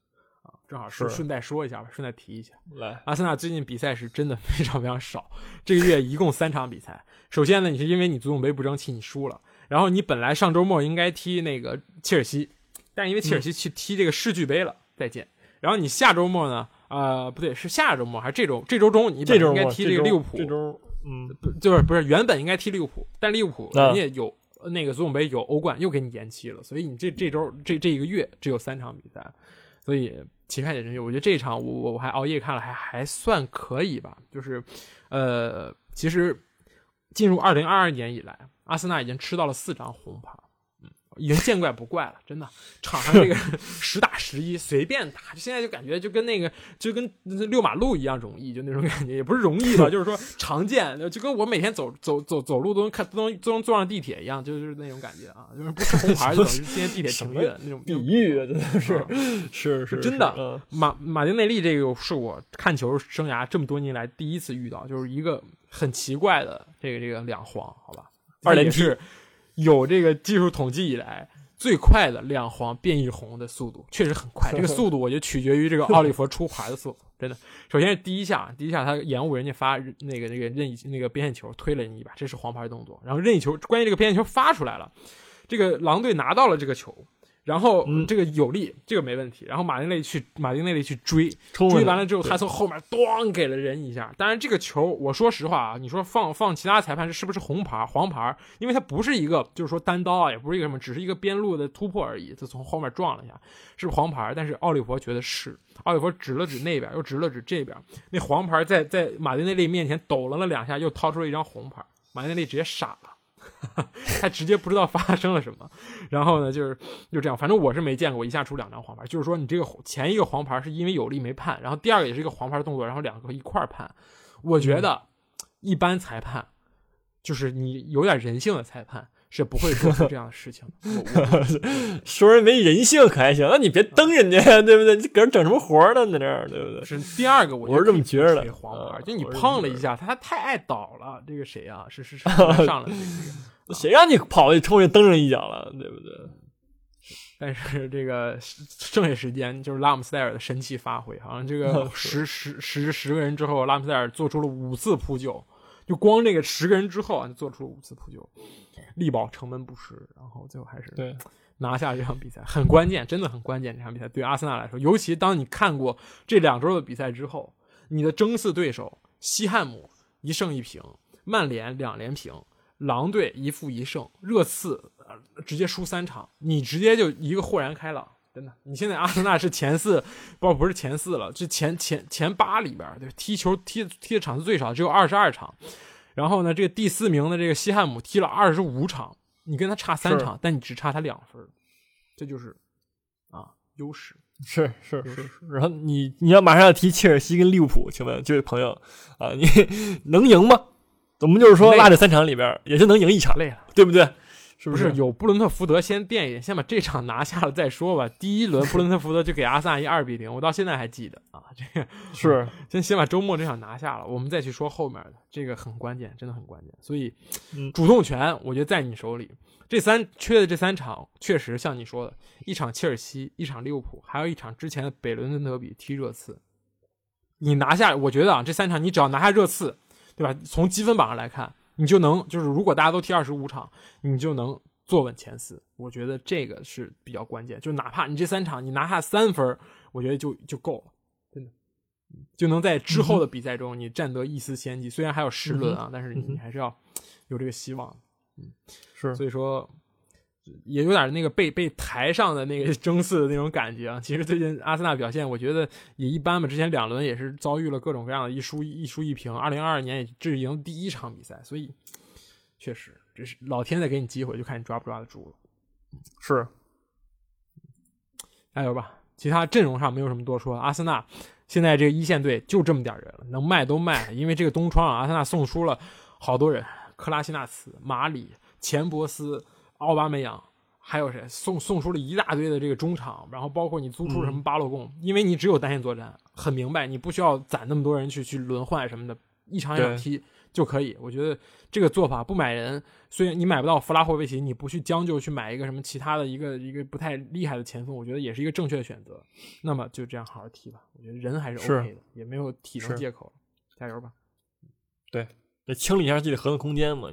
啊。正好是顺带说一下吧，顺带提一下。来，阿森纳最近比赛是真的非常非常少，这个月一共三场比赛。首先呢，你是因为你足总杯不争气，你输了。然后你本来上周末应该踢那个切尔西，但因为切尔西去踢这个世俱杯了，再见。然后你下周末呢，呃，不对，是下周末还是这周？这周中你本应该踢这个利物浦。这周，嗯，就是不是原本应该踢利物浦，但利物浦人家有那个足总杯有欧冠，又给你延期了，所以你这这周这这一个月只有三场比赛，所以。旗开得胜，我觉得这一场我我我还熬夜看了，还还算可以吧。就是，呃，其实进入二零二二年以来，阿森纳已经吃到了四张红牌。已经见怪不怪了，真的，场上这个 实打十一，随便打，现在就感觉就跟那个就跟遛马路一样容易，就那种感觉，也不是容易吧，就是说常见，就跟我每天走走走走路都能看都能都能坐上地铁一样，就是那种感觉啊，就是不吃红 牌就等于今天地铁停运那种比喻，真的是是是真的。马马丁内利这个是我看球生涯这么多年来第一次遇到，就是一个很奇怪的这个这个两黄，好吧，二连踢。有这个技术统计以来最快的两黄变一红的速度，确实很快。这个速度我就取决于这个奥利弗出牌的速度，真的。首先是第一下，第一下他延误人家发那个那个任意那个边线球，推了你一把，这是黄牌动作。然后任意球，关键这个边线球发出来了，这个狼队拿到了这个球。然后这个有利，这个没问题。然后马丁内去，马丁内利去追，追完了之后，他从后面咣给了人一下。当然，这个球，我说实话啊，你说放放其他裁判是不是红牌、黄牌？因为他不是一个，就是说单刀啊，也不是一个什么，只是一个边路的突破而已。他从后面撞了一下，是黄牌。但是奥利弗觉得是，奥利弗指了指那边，又指了指这边，那黄牌在在马丁内利面前抖了了两下，又掏出了一张红牌。马丁内利直接傻了。他直接不知道发生了什么。然后呢，就是就这样，反正我是没见过一下出两张黄牌，就是说你这个前一个黄牌是因为有力没判，然后第二个也是一个黄牌动作，然后两个一块判。我觉得一般裁判就是你有点人性的裁判。是不会做出这样的事情的。说人没人性可还行，那你别蹬人家，对不对？你搁这整什么活呢？在这儿，对不对？是第二个，我是这么觉得的。黄牌，就你碰了一下，他太爱倒了。这个谁啊？是是是 上了这个，谁让你跑去冲人蹬人一脚了，对不对？但是这个剩下时间就是拉姆塞尔的神奇发挥，好像这个十十十十个人之后，拉姆塞尔做出了五次扑救，就光这个十个人之后啊，就做出了五次扑救。力保城门不失，然后最后还是对拿下这场比赛，很关键，真的很关键。这场比赛对阿森纳来说，尤其当你看过这两周的比赛之后，你的争四对手西汉姆一胜一平，曼联两连平，狼队一负一胜，热刺直接输三场，你直接就一个豁然开朗，真的。你现在阿森纳是前四，不不是前四了，是前前前八里边，对，踢球踢踢的场次最少，只有二十二场。然后呢，这个第四名的这个西汉姆踢了二十五场，你跟他差三场，但你只差他两分，这就是啊优势。是是是。然后你你要马上要踢切尔西跟利物浦，请问这位朋友啊，你 能赢吗？我们就是说落这三场里边，也就能赢一场，累了，对不对？是不是有布伦特福德先垫一点，先把这场拿下了再说吧。第一轮布伦特福德就给阿萨一二比零，我到现在还记得啊。这个 是先先把周末这场拿下了，我们再去说后面的，这个很关键，真的很关键。所以主动权我觉得在你手里。这三缺的这三场确实像你说的，一场切尔西，一场利物浦，还有一场之前的北伦敦德比踢热刺。你拿下，我觉得啊，这三场你只要拿下热刺，对吧？从积分榜上来看。你就能就是，如果大家都踢二十五场，你就能坐稳前四。我觉得这个是比较关键。就哪怕你这三场你拿下三分，我觉得就就够了，真的，就能在之后的比赛中你占得一丝先机。虽然还有十轮啊，但是你还是要有这个希望。嗯，是，所以说。也有点那个被被抬上的那个 争四的那种感觉啊。其实最近阿森纳表现，我觉得也一般吧。之前两轮也是遭遇了各种各样的一输一输一平。二零二二年也只赢第一场比赛，所以确实这是老天在给你机会，就看你抓不抓得住了。是，加油吧！其他阵容上没有什么多说。阿森纳现在这个一线队就这么点人了，能卖都卖。因为这个东窗啊，阿森纳送出了好多人：克拉西纳茨、马里、钱伯斯。奥巴梅扬，还有谁送送出了一大堆的这个中场，然后包括你租出什么巴洛贡，因为你只有单线作战，很明白，你不需要攒那么多人去去轮换什么的，一场一场踢就可以。我觉得这个做法不买人，虽然你买不到弗拉霍维奇，你不去将就去买一个什么其他的一个一个不太厉害的前锋，我觉得也是一个正确的选择。那么就这样好好踢吧，我觉得人还是 OK 的，也没有体能借口，加油吧。对。得清理一下自己的合同空间嘛，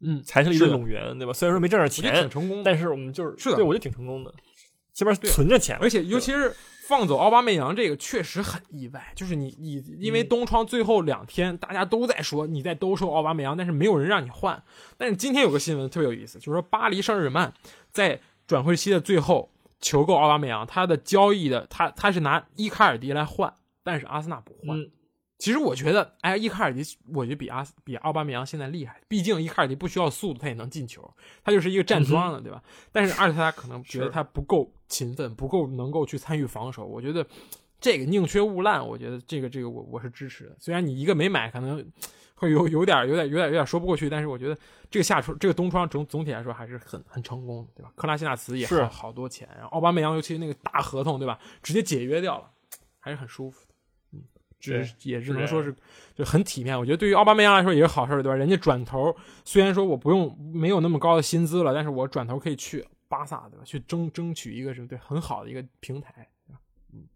嗯，才是一个拢员，对吧？虽然说没挣着钱，挺成功，但是我们就是是的，对我觉得挺成功的，这边存着钱。而且尤其是放走奥巴梅扬这个，确实很意外。就是你你因为东窗最后两天，大家都在说你在兜售奥巴梅扬，但是没有人让你换。但是今天有个新闻特别有意思，就是说巴黎圣日耳曼在转会期的最后求购奥巴梅扬，他的交易的他他是拿伊卡尔迪来换，但是阿森纳不换。其实我觉得，哎，伊卡尔迪，我觉得比阿比奥巴梅扬现在厉害。毕竟伊卡尔迪不需要速度，他也能进球，他就是一个站桩的，对吧？但是阿尔特塔可能觉得他不够勤奋，不够能够去参与防守。我觉得这个宁缺毋滥，我觉得这个这个我我是支持的。虽然你一个没买，可能会有有点有点有点有点说不过去，但是我觉得这个夏窗这个冬窗总总体来说还是很很成功，对吧？克拉西纳茨也是好多钱，然后奥巴梅扬尤其那个大合同，对吧？直接解约掉了，还是很舒服。只也只能说是就很体面，我觉得对于奥巴梅扬来说也是好事对吧？人家转头虽然说我不用没有那么高的薪资了，但是我转头可以去巴萨对吧？去争争取一个什么对很好的一个平台，嗯，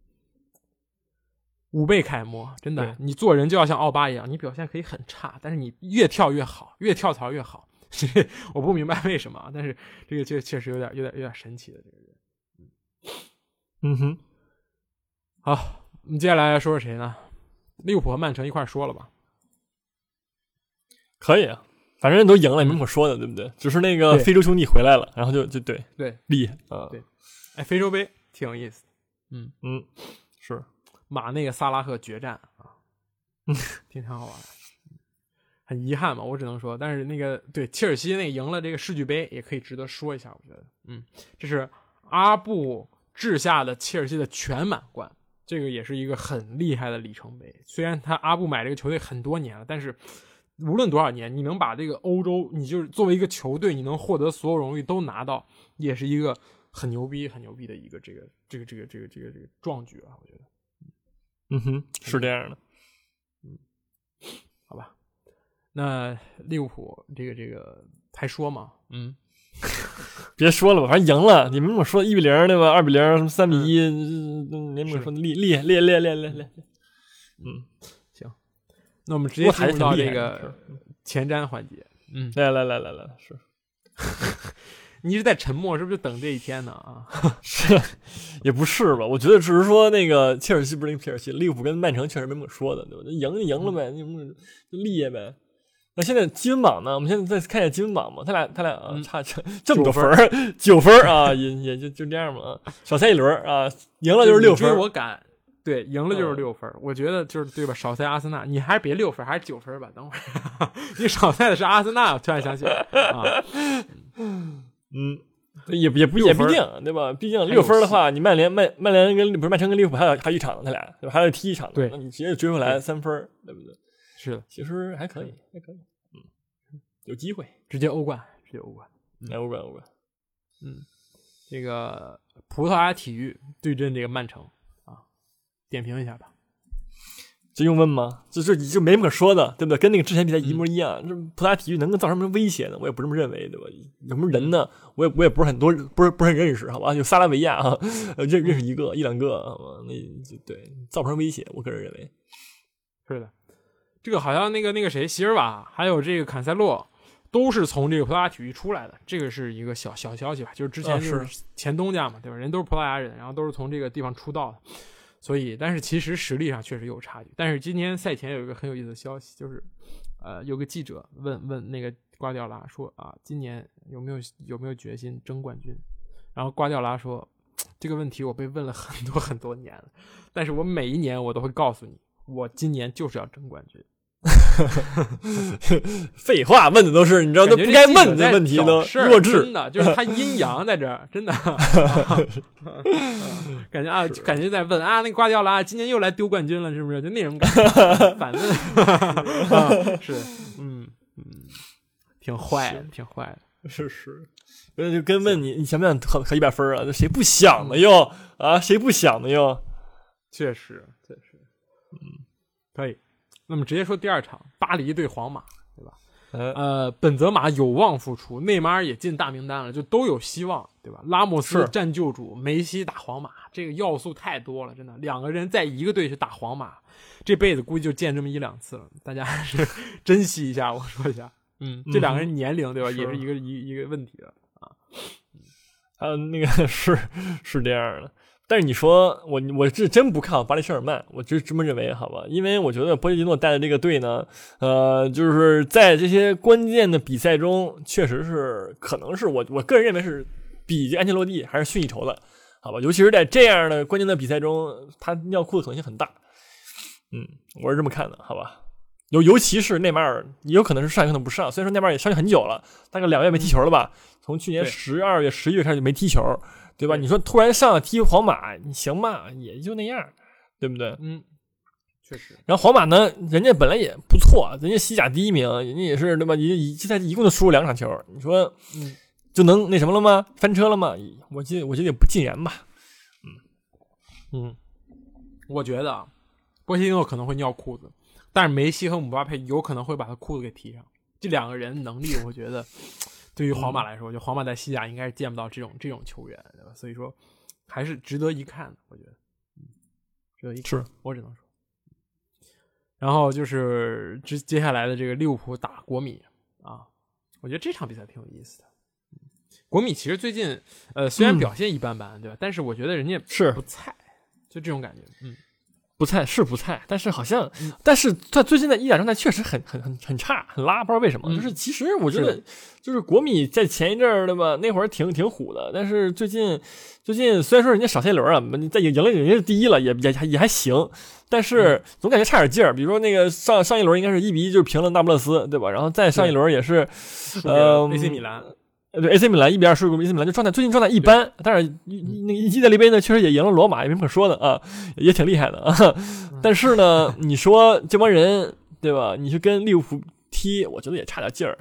五倍楷模，真的，你做人就要像奥巴一样，你表现可以很差，但是你越跳越好，越跳槽越好。我不明白为什么，但是这个确确实有点有点有点神奇的这个人，嗯哼，好，我们接下来说说谁呢？利物浦和曼城一块说了吧？可以啊，反正都赢了，也没什么说的，对不对？只是那个非洲兄弟回来了，然后就就对对厉害啊！对，哎，非洲杯挺有意思，嗯嗯，是马那个萨拉赫决战啊，挺挺好玩。很遗憾嘛，我只能说，但是那个对切尔西那个赢了这个世俱杯，也可以值得说一下，我觉得，嗯，这是阿布治下的切尔西的全满贯，这个也是一个很厉害的里程碑。虽然他阿布买这个球队很多年了，但是无论多少年，你能把这个欧洲，你就是作为一个球队，你能获得所有荣誉都拿到，也是一个很牛逼、很牛逼的一个这个这个这个这个这个这个壮举啊，我觉得。嗯哼，是这样的。嗯好吧，那利物浦这个这个还说吗？嗯，别说了吧，反正赢了。你们怎么说一比零对吧？二比零，什么三比一，嗯，你们说厉厉害厉害厉害厉害厉害。嗯，行，那我们直接进入到这个前瞻环节。嗯，来来来来来，是。你一直在沉默，是不是就等这一天呢？啊，是，也不是吧？我觉得只是说那个切尔西不是那个切尔西，利物浦跟曼城确实没怎么说的，对吧？赢就赢了呗，你们就厉害呗。那现在积分榜呢？我们现在再看一下积分榜嘛。他俩他俩啊，差这 这么多分儿，九分啊，也也就就这样嘛。少赛一轮啊，赢了就是六分。我敢，对，赢了就是六分。我觉得就是对吧？少赛阿森纳，你还是别六分，还是九分吧。等会儿，你少赛的是阿森纳，我突然想起来啊。嗯，也也不也不一定，对吧？毕竟六分的话，你曼联曼曼联跟不是曼城跟利物浦还有还有一场呢，他俩对吧？还要踢一场，对，那你直接追回来三分，对不对？是的，其实还可以，还可以，嗯，有机会直接欧冠，直接欧冠，来欧冠，欧冠，嗯，这个葡萄牙体育对阵这个曼城啊，点评一下吧。这用问吗？这这就没什么可说的，对不对？跟那个之前比赛一模一样。这葡萄牙体育能够造成什么威胁呢？我也不这么认为，对吧？有什么人呢？我也我也不是很多，不是不是很认识，好吧？就萨拉维亚啊，认认识一个一两个，好吧？那就对，造不成威胁。我个人认为是的。这个好像那个那个谁，席尔瓦还有这个坎塞洛都是从这个葡萄牙体育出来的，这个是一个小小消息吧？就是之前就是前东家嘛，对吧？人都是葡萄牙人，然后都是从这个地方出道的。所以，但是其实实力上确实有差距。但是今天赛前有一个很有意思的消息，就是，呃，有个记者问问那个瓜迪奥拉说啊，今年有没有有没有决心争冠军？然后瓜迪奥拉说，这个问题我被问了很多很多年了，但是我每一年我都会告诉你，我今年就是要争冠军。废话，问的都是你知道都不该问的问题都弱智，真的就是他阴阳在这儿，真 的感觉啊，感觉在问啊，那瓜迪奥拉今年又来丢冠军了，是不是？就那种感觉，反问，是，嗯。嗯，挺坏的，挺坏的，是是，就跟问你你想不想考考一百分啊？那谁不想呢又啊？谁不想呢又？确实确实，嗯，可以。那么直接说第二场，巴黎对皇马，对吧？呃，本泽马有望复出，内马尔也进大名单了，就都有希望，对吧？拉莫斯战救主，梅西打皇马，这个要素太多了，真的。两个人在一个队去打皇马，这辈子估计就见这么一两次了，大家还是 珍惜一下。我说一下，嗯，这两个人年龄，对吧？也是一个一一个问题的啊。还有那个 是是这样的。但是你说我我是真不看好巴黎圣日耳曼，我就这么认为，好吧？因为我觉得波切蒂诺带的这个队呢，呃，就是在这些关键的比赛中，确实是可能是我我个人认为是比这安切洛蒂还是逊一筹的，好吧？尤其是在这样的关键的比赛中，他尿裤子可能性很大。嗯，我是这么看的，好吧？尤尤其是内马尔，也有可能是上，有可能不上。虽然说内马尔也伤很久了，大概两个月没踢球了吧？从去年十二月、十一月开始就没踢球。对吧？你说突然上踢皇马，你行吗？也就那样，对不对？嗯，确实。然后皇马呢，人家本来也不错，人家西甲第一名，人家也是对吧？一一这赛季一共就输了两场球，你说，嗯，就能那什么了吗？翻车了吗？我觉我觉得也不尽然吧。嗯嗯，我觉得波切蒂诺可能会尿裤子，但是梅西和姆巴佩有可能会把他裤子给提上。这两个人能力，我觉得。对于皇马来说，就皇马在西甲应该是见不到这种这种球员，对吧？所以说还是值得一看的，我觉得，嗯，值得一看。是我只能说。然后就是接接下来的这个利物浦打国米啊，我觉得这场比赛挺有意思的。国米其实最近呃虽然表现一般般，对吧？但是我觉得人家是不菜，就这种感觉，嗯。不菜是不菜，但是好像，嗯但是他最近的意甲状态确实很很很很差，很拉，不知道为什么。嗯就是其实我觉得，就是国米在前一阵儿对吧，那会儿挺挺虎的，但是最近最近虽然说人家少赛一轮啊，在赢赢了人家是第一了，也也也还行，但嗯是总感觉差点劲儿。比如说那个上上一轮应该是一比一就是平了那不勒斯，对吧？然后再上一轮也是，呃，AC 米兰，呃对 AC 米兰一比二输给 AC 米兰，就状态最近状态一般，但是一那个意大利杯呢，确实也赢了罗马，也没什么可说的啊，也挺厉害的啊。但是呢，你说这帮人对吧？你去跟利物浦踢，我觉得也差点劲儿，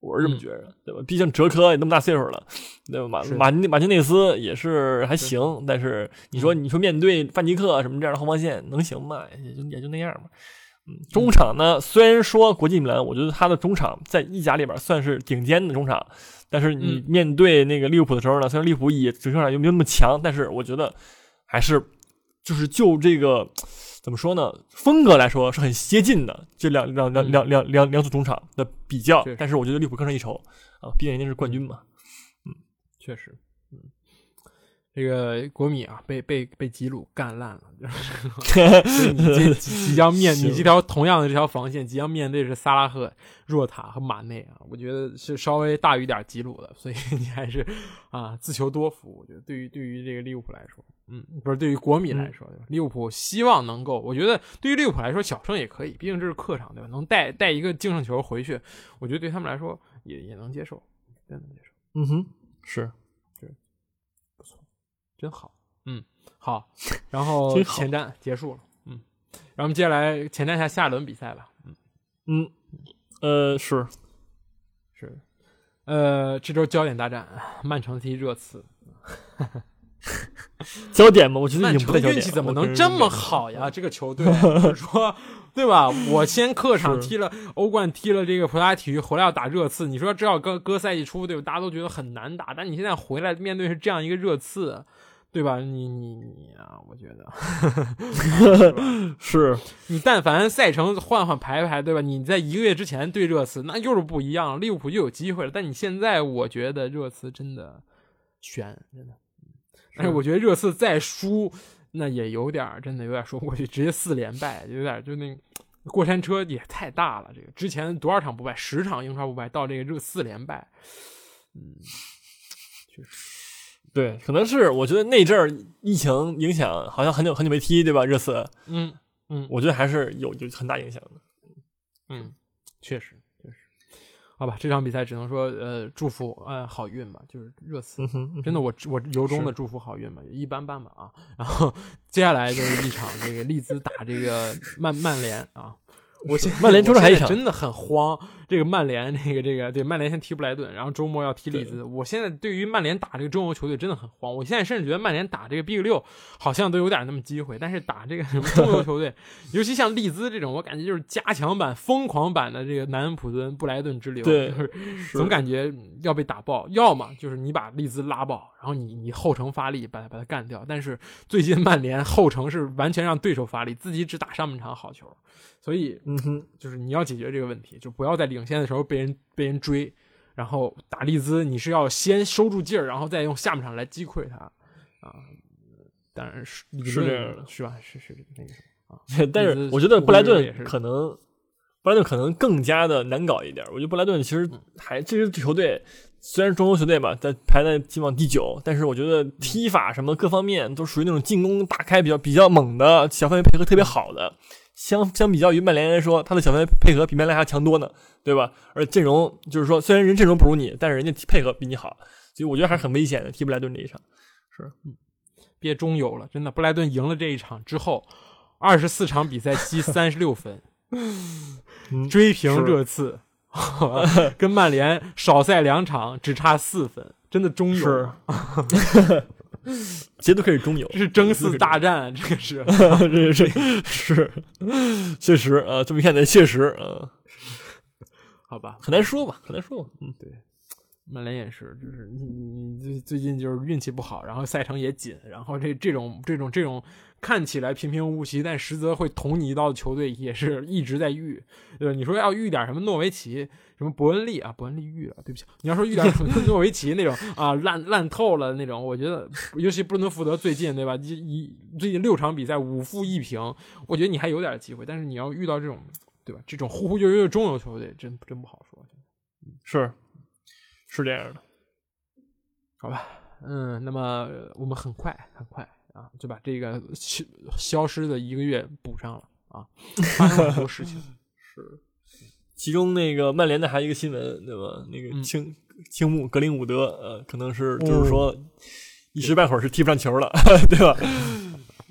我是这么觉着，对吧？毕竟哲科也那么大岁数了，对吧？马马马丁内斯也是还行，但是你说你说面对范尼克什么这样的后防线能行吗？也就也就那样嘛。嗯，中场呢，虽然说国际米兰，我觉得他的中场在意甲里边算是顶尖的中场，但是你嗯。面对那个利物浦的时候呢，虽然利物浦也整个上又没有那么强，但是我觉得还是就是就这个怎么说呢，风格来说是很接近的，这两两两两两两两组中场的比较但是我觉得利物浦更胜一筹啊，毕竟人家是冠军嘛。嗯。确实，嗯，这个国米啊，被被被吉鲁干烂了，所以 你这即即将面你这条同样的这条防线，即将面对是萨拉赫、若塔和马内啊，我觉得是稍微大于点吉鲁的，所以 你还是啊自求多福。我觉得对于对于这个利物浦来说，嗯，不是对于国米来说，对吧利物浦希望能够，我觉得对于利物浦来说，小胜也可以，毕竟这是客场，对吧？能带带一个净胜球回去，我觉得对他们来说也也能接受，真能接受。嗯哼，是真好，嗯，好，然后前瞻结束了，嗯，然后我们接下来前瞻一下下一轮比赛吧，嗯，嗯呃是是，呃，这周焦点大战，曼城踢热刺，焦点嘛，我觉得曼已经不在焦点了。城运气怎么能这么好呀？这个球队，就是说，对吧？我先客 场踢了欧冠，踢了这个葡萄牙体育，回来要打热刺。你说这要搁搁赛季初，对吧？大家都觉得很难打，但你现在回来面对是这样一个热刺，对吧？你你你啊，我觉得，是你但凡赛程换换排排，对吧？你在一个月之前对热刺，那又是不一样，利物浦就有机会了。但你现在，我觉得热刺真的悬，真的。但是我觉得热刺再输，那也有点真的有点说不过去，直接四连败，有点就那过山车也太大了。这个之前多少场不败，十场英超不败，到这个热四连败，嗯，确实，对，可能是我觉得那阵儿疫情影响，好像很久很久没踢，对吧？热刺，嗯嗯我觉得还是有有很大影响的。嗯，确实确实。好吧，这场比赛只能说呃祝福呃好运吧，就是热刺嗯哼，真的，我我由衷的祝福好运吧，一般般吧啊。然后接下来就是一场这个利兹打这个曼曼联啊。我现曼联周我现中还一场真的很慌。这个曼联，这个这个对曼联先踢布莱顿，然后周末要踢利兹。我现在对于曼联打这个中游球队真的很慌。我现在甚至觉得曼联打这个 Big 六好像都有点那么机会，但是打这个什么中游球队，尤其像利兹这种，我感觉就是加强版、疯狂版的这个南安普敦、布莱顿之流，对就是是总感觉要被打爆，要么就是你把利兹拉爆，然后你你后程发力把它把它干掉。但是最近曼联后程是完全让对手发力，自己只打上半场好球，所以嗯哼，就是你要解决这个问题，就不要在领先的时候被人被人追，然后打利兹你是要先收住劲儿，然后再用下半场来击溃他啊。当然是是这样的是吧？是是那个什么啊？但是我觉得布莱顿可能，布莱顿可能更加的难搞一点。我觉得布莱顿其实嗯还这支球队虽然中游球队吧，在排在进往第九，但是我觉得踢法什么各方面都属于那种进攻大开比较比较猛的，小范围配合特别好的。相相比较于曼联来说，他的小范围配合比曼联还要强多呢，对吧？而阵容就是说，虽然人阵容不如你，但是人家配合比你好，所以我觉得还是很危险的。踢布莱顿这一场是，嗯，别中游了，真的。布莱顿赢了这一场之后，二十四场比赛积三十六分，嗯追平是热刺，跟曼联少赛两场，只差四分，真的中游 是，节奏可以中游，这是争四大战，这个是。这是是，确实啊，这么一看呢，确实啊，好吧，很难说吧，很难说吧。嗯，曼联也是，就是你你你最最近就是运气不好，然后赛程也紧，然后这这种这种这种看起来平平无奇，但实则会捅你一刀的球队也是一直在遇，对吧？你说要遇点什么诺维奇、什么伯恩利啊，伯恩利遇了，对不起，你要说遇点什么 诺维奇那种啊烂烂透了那种，我觉得尤其布伦福德最近对吧，一一最近六场比赛五负一平，我觉得你还有点机会，但是你要遇到这种对吧，这种忽忽悠悠的中游球队，真真不好说。是是这样的，好吧，嗯，那么我们很快很快啊，就把这个消消失的一个月补上了啊，发生了很多事情。是，其中那个曼联的还有一个新闻，对吧？那个青青木格林伍德，呃，可能是就是说一时半会儿是踢不上球了，对吧？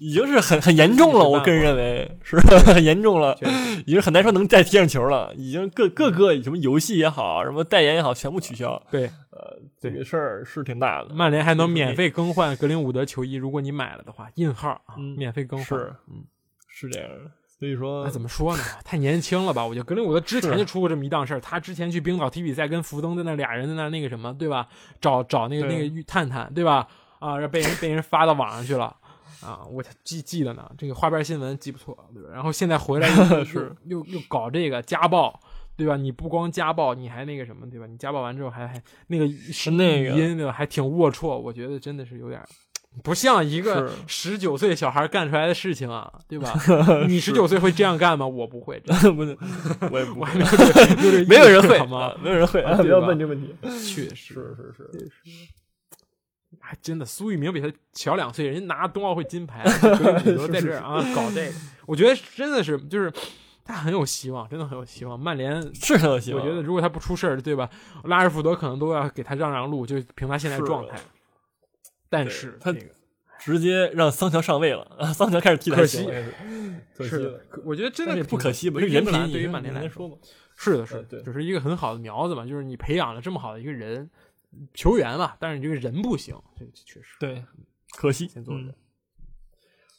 已经是很很严重了，我个人认为是很严重了，已经很难说能再踢上球了。已经各各个什么游戏也好，什么代言也好，全部取消。对，呃，这个事儿是挺大的。曼联还能免费更换格林伍德球衣，如果你买了的话，印号啊，免费更换。是，嗯，是这样的。所以说，那怎么说呢？太年轻了吧？我觉得格林伍德之前就出过这么一档事儿。他之前去冰岛踢比赛，跟福登在那俩人在那那个什么，对吧？找找那个那个探探，对吧？啊，被人被人发到网上去了。啊，我记记得呢，这个花边新闻记不错，对吧？然后现在回来又 是又又搞这个家暴，对吧？你不光家暴，你还那个什么，对吧？你家暴完之后还还那个是那个音，对吧？还挺龌龊，我觉得真的是有点不像一个十九岁小孩干出来的事情啊，对吧？你十九岁会这样干吗？我不会，不是，我也不会，没有人会吗？没有人会，不要问这个问题。确实是是是。还真的，苏翊鸣比他小两岁，人家拿冬奥会金牌，在这儿啊搞这个，我觉得真的是就是他很有希望，真的很有希望。曼联 是很有希望，我觉得如果他不出事儿，对吧？拉什福德可能都要给他让让路，就凭他现在状态。但是他直接让桑乔上位了，桑乔开始踢，可惜，可惜。我觉得真的不可惜吧？对人品对于曼联来说嘛，是的，是的，就是一个很好的苗子嘛，就是你培养了这么好的一个人。球员嘛，但是你这个人不行，这个确实。对，可惜。先做着。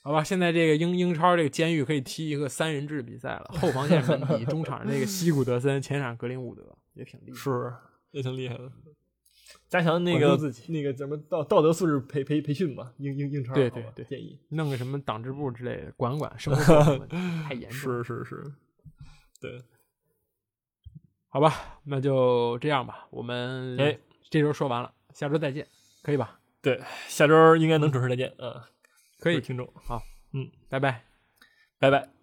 好吧，现在这个英英超这个监狱可以踢一个三人制比赛了，后防线本底，中场那个西古德森，前场格林伍德也挺厉害，是。也挺厉害的。加强那个那个怎么道道德素质培培培训吧，英英英超对对对，建议。弄个什么党支部之类的，管管生活 太严重。是是是，对，好吧，那就这样吧，我们哎。这周说完了，下周再见，可以吧？对，下周应该能准时再见。嗯，可以，听众，好，嗯，拜拜，拜拜。